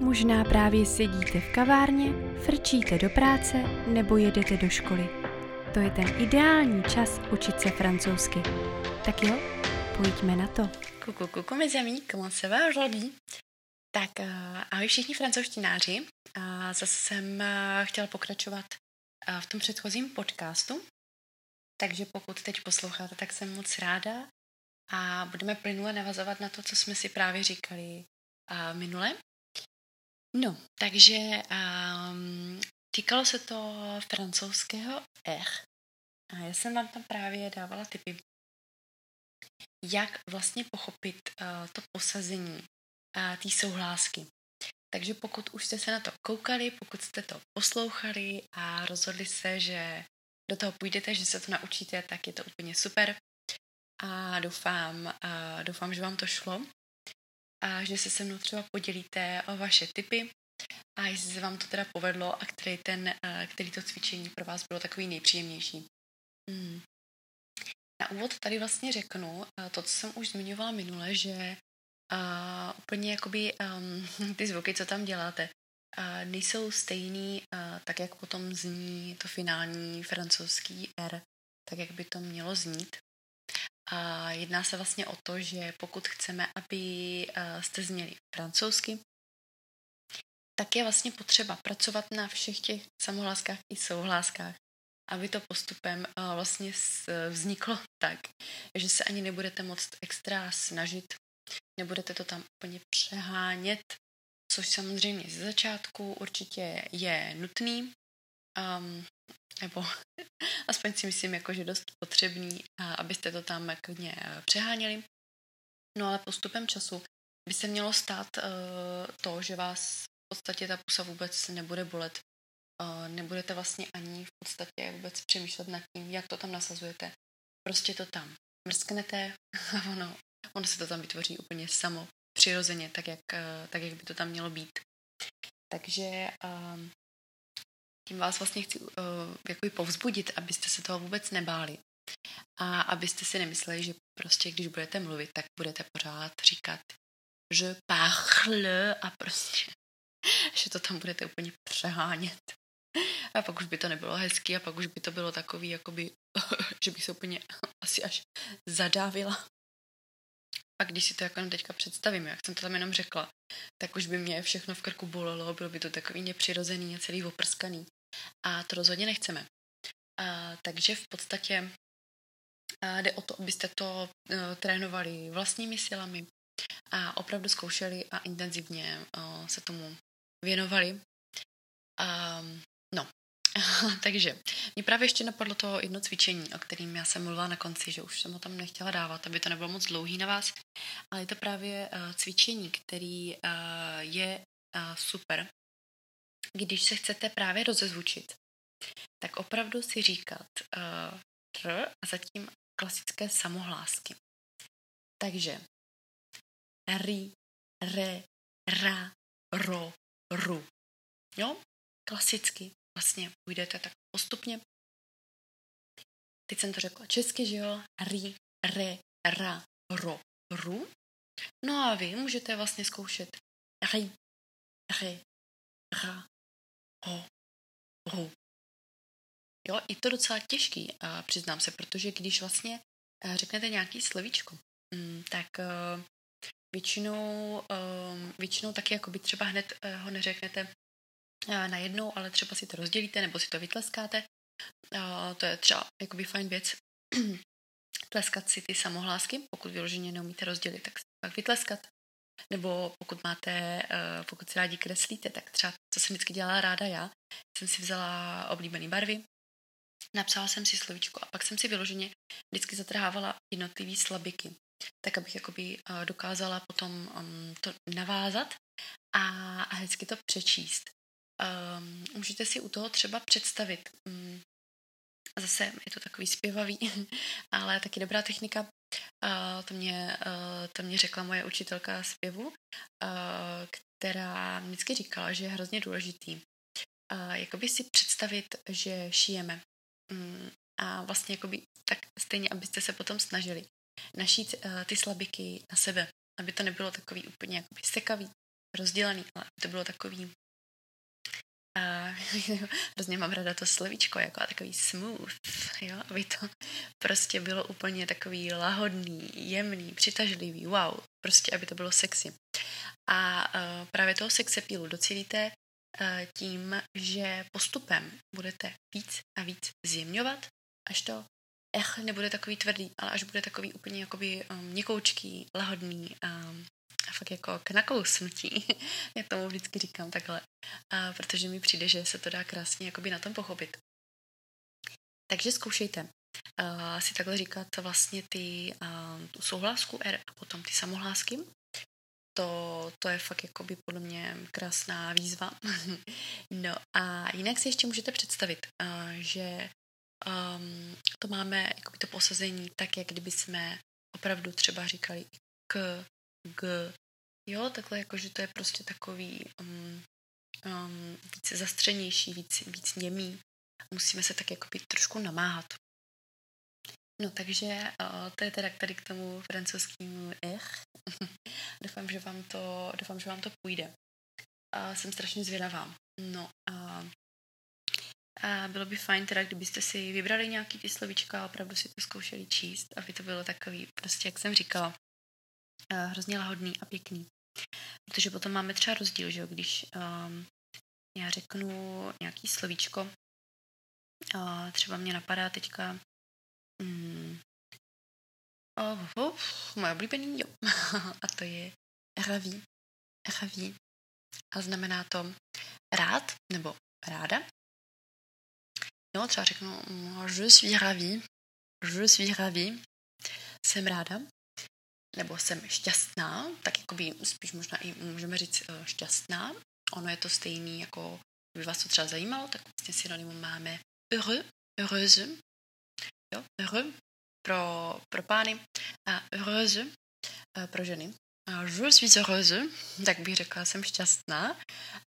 Možná právě sedíte v kavárně, frčíte do práce nebo jedete do školy. To je ten ideální čas učit se francouzsky. Tak jo, pojďme na to. Coucou, coucou mes amis, comment ça va aujourd'hui? Tak uh, ahoj všichni francouzštináři. Uh, zase jsem uh, chtěla pokračovat v tom předchozím podcastu, takže pokud teď posloucháte, tak jsem moc ráda a budeme plynule navazovat na to, co jsme si právě říkali minule. No, takže um, týkalo se to francouzského R. A já jsem vám tam právě dávala tipy, jak vlastně pochopit uh, to posazení uh, té souhlásky. Takže pokud už jste se na to koukali, pokud jste to poslouchali a rozhodli se, že do toho půjdete, že se to naučíte, tak je to úplně super. A doufám, uh, doufám, že vám to šlo a že se se mnou třeba podělíte o vaše tipy a jestli se vám to teda povedlo a který, ten, který to cvičení pro vás bylo takový nejpříjemnější. Hmm. Na úvod tady vlastně řeknu to, co jsem už zmiňovala minule, že uh, úplně jakoby um, ty zvuky, co tam děláte, uh, nejsou stejný, uh, tak jak potom zní to finální francouzský R, tak jak by to mělo znít. A jedná se vlastně o to, že pokud chceme, aby jste zněli francouzsky, tak je vlastně potřeba pracovat na všech těch samohláskách i souhláskách, aby to postupem vlastně vzniklo tak, že se ani nebudete moc extra snažit, nebudete to tam úplně přehánět, což samozřejmě ze začátku určitě je nutný, um, nebo aspoň si myslím, jako, že dost potřebný, abyste to tam klidně eh, přeháněli. No ale postupem času by se mělo stát uh, to, že vás v podstatě ta pusa vůbec nebude bolet. Uh, nebudete vlastně ani v podstatě vůbec přemýšlet nad tím, jak to tam nasazujete. Prostě to tam mrsknete a ono, ono se to tam vytvoří úplně samo, přirozeně, tak jak, tak jak by to tam mělo být. Takže tím vás vlastně chci uh, jakoby povzbudit, abyste se toho vůbec nebáli. A abyste si nemysleli, že prostě když budete mluvit, tak budete pořád říkat je parle a prostě, že to tam budete úplně přehánět. A pak už by to nebylo hezký a pak už by to bylo takový, jakoby, že bych se úplně asi až zadávila. A když si to jako teďka představím, jak jsem to tam jenom řekla, tak už by mě všechno v krku bolelo, bylo by to takový nepřirozený a celý oprskaný. A to rozhodně nechceme. A, takže v podstatě a jde o to, abyste to uh, trénovali vlastními silami a opravdu zkoušeli a intenzivně uh, se tomu věnovali. Takže mě právě ještě napadlo to jedno cvičení, o kterým já jsem mluvila na konci, že už jsem ho tam nechtěla dávat, aby to nebylo moc dlouhý na vás, ale je to právě uh, cvičení, který uh, je uh, super, když se chcete právě rozezvučit. Tak opravdu si říkat uh, r a zatím klasické samohlásky. Takže ri, re, ra, ro, ru. Jo? Klasicky vlastně půjdete tak postupně. Teď jsem to řekla česky, že jo? Ri, re, ra, ro, ru. No a vy můžete vlastně zkoušet ri, re, ra, ho, ru. Jo, je to docela těžký, a přiznám se, protože když vlastně řeknete nějaký slovíčko, mm, tak většinou, většinou taky jako by třeba hned ho neřeknete najednou, ale třeba si to rozdělíte nebo si to vytleskáte. To je třeba jakoby fajn věc. Tleskat si ty samohlásky, pokud vyloženě neumíte rozdělit, tak si pak vytleskat. Nebo pokud máte, pokud si rádi kreslíte, tak třeba, co jsem vždycky dělala ráda já, jsem si vzala oblíbené barvy, napsala jsem si slovíčko a pak jsem si vyloženě vždycky zatrhávala jednotlivý slabiky, tak abych jakoby dokázala potom um, to navázat a, a hezky to přečíst. Um, můžete si u toho třeba představit, um, zase je to takový zpěvavý, ale taky dobrá technika. Uh, to, mě, uh, to mě řekla moje učitelka zpěvu, uh, která vždycky říkala, že je hrozně důležitý uh, jakoby si představit, že šijeme. Um, a vlastně jakoby tak stejně, abyste se potom snažili našít uh, ty slabiky na sebe, aby to nebylo takový úplně jakoby sekavý, rozdělený, ale to bylo takový a hrozně mám ráda to slovíčko, jako a takový smooth, jo, aby to prostě bylo úplně takový lahodný, jemný, přitažlivý, wow, prostě aby to bylo sexy. A uh, právě toho sexepílu docílíte uh, tím, že postupem budete víc a víc zjemňovat, až to ech nebude takový tvrdý, ale až bude takový úplně jakoby um, měkoučký, lahodný, um, fakt jako k nakousnutí. Já tomu vždycky říkám takhle, a protože mi přijde, že se to dá krásně jakoby na tom pochopit. Takže zkoušejte uh, si takhle říkat vlastně ty, uh, tu souhlásku R a potom ty samohlásky. To, to je fakt jakoby podle mě krásná výzva. no a jinak si ještě můžete představit, uh, že um, to máme jakoby to posazení tak, jak kdyby jsme opravdu třeba říkali k, g, jo, takhle jako, že to je prostě takový um, um, víc zastřenější, víc, víc němý. Musíme se tak jako být trošku namáhat. No takže uh, to je teda tady k tomu francouzskému ech. doufám, že vám to, doufám, že vám to půjde. Uh, jsem strašně zvědavá. No a a bylo by fajn teda, kdybyste si vybrali nějaký ty slovíčka a opravdu si to zkoušeli číst, aby to bylo takový, prostě jak jsem říkala, uh, hrozně lahodný a pěkný. Protože potom máme třeba rozdíl, že jo, když um, já řeknu nějaký slovíčko, uh, třeba mě napadá teďka um, oh, oh, moje oblíbený, jo. a to je raví. Raví. A znamená to rád nebo ráda. Jo, třeba řeknu je suis ravi, je suis ravi, jsem ráda nebo jsem šťastná, tak jakoby spíš možná i můžeme říct uh, šťastná. Ono je to stejný, jako by vás to třeba zajímalo, tak vlastně synonymum máme heureux, heureuse, jo, heureux pro, pro pány a heureuse uh, pro ženy. A je suis heureuse, tak bych řekla, jsem šťastná.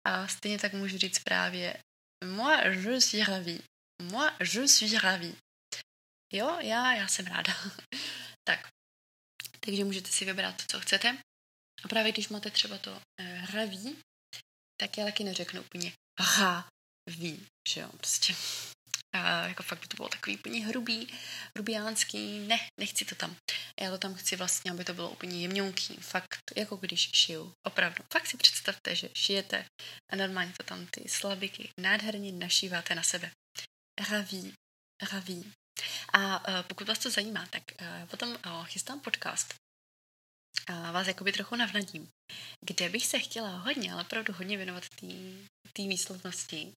A stejně tak můžu říct právě moi je suis ravie. Moi je suis ravie. Jo, já, já jsem ráda. tak, takže můžete si vybrat, co chcete. A právě když máte třeba to eh, hraví, tak já taky neřeknu úplně ví, že jo, prostě. A jako fakt by to bylo takový úplně hrubý, hrubiánský, ne, nechci to tam. Já to tam chci vlastně, aby to bylo úplně jemňonký, fakt, jako když šiju, opravdu. Fakt si představte, že šijete a normálně to tam ty slabiky nádherně našíváte na sebe. Hraví, hraví, a uh, pokud vás to zajímá, tak uh, potom uh, chystám podcast a vás jakoby trochu navnadím, kde bych se chtěla hodně, ale opravdu hodně věnovat té výslovnosti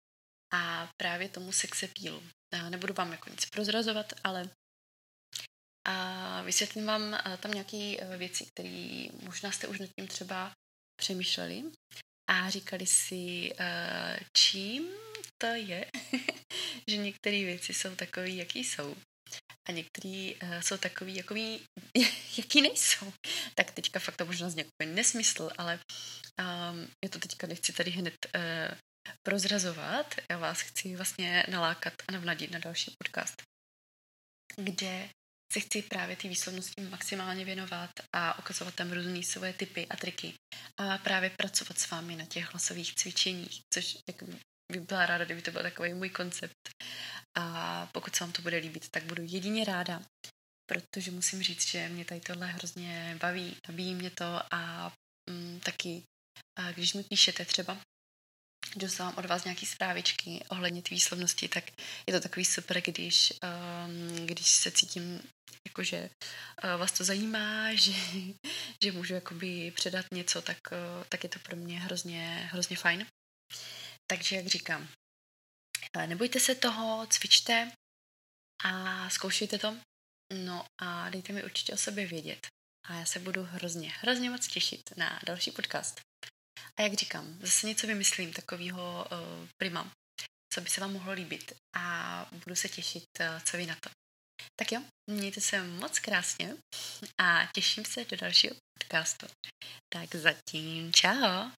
a právě tomu sexepílu. Nebudu vám jako nic prozrazovat, ale a vysvětlím vám tam nějaké věci, které možná jste už nad tím třeba přemýšleli a říkali si, čím to je, že některé věci jsou takové, jaký jsou. A některé uh, jsou takový, jakový, jaký nejsou. Tak teďka fakt to možná zní jako nesmysl, ale um, já to teďka nechci tady hned uh, prozrazovat. Já vás chci vlastně nalákat a navnadit na další podcast, kde se chci právě ty výslovnosti maximálně věnovat a ukazovat tam různé svoje typy a triky a právě pracovat s vámi na těch hlasových cvičeních, což jak bych byla ráda, kdyby to byl takový můj koncept. A pokud se vám to bude líbit, tak budu jedině ráda, protože musím říct, že mě tady tohle hrozně baví, baví mě to a mm, taky, a když mi píšete třeba, dostávám od vás nějaké zprávičky ohledně té výslovnosti, tak je to takový super, když, um, když se cítím, jakože uh, vás to zajímá, že, že můžu jakoby předat něco, tak, uh, tak je to pro mě hrozně, hrozně fajn. Takže, jak říkám, eh, nebojte se toho, cvičte a zkoušejte to. No a dejte mi určitě o sobě vědět. A já se budu hrozně, hrozně moc těšit na další podcast. A jak říkám, zase něco vymyslím takového uh, prima, co by se vám mohlo líbit. A budu se těšit, uh, co vy na to. Tak jo, mějte se moc krásně a těším se do dalšího podcastu. Tak zatím čau!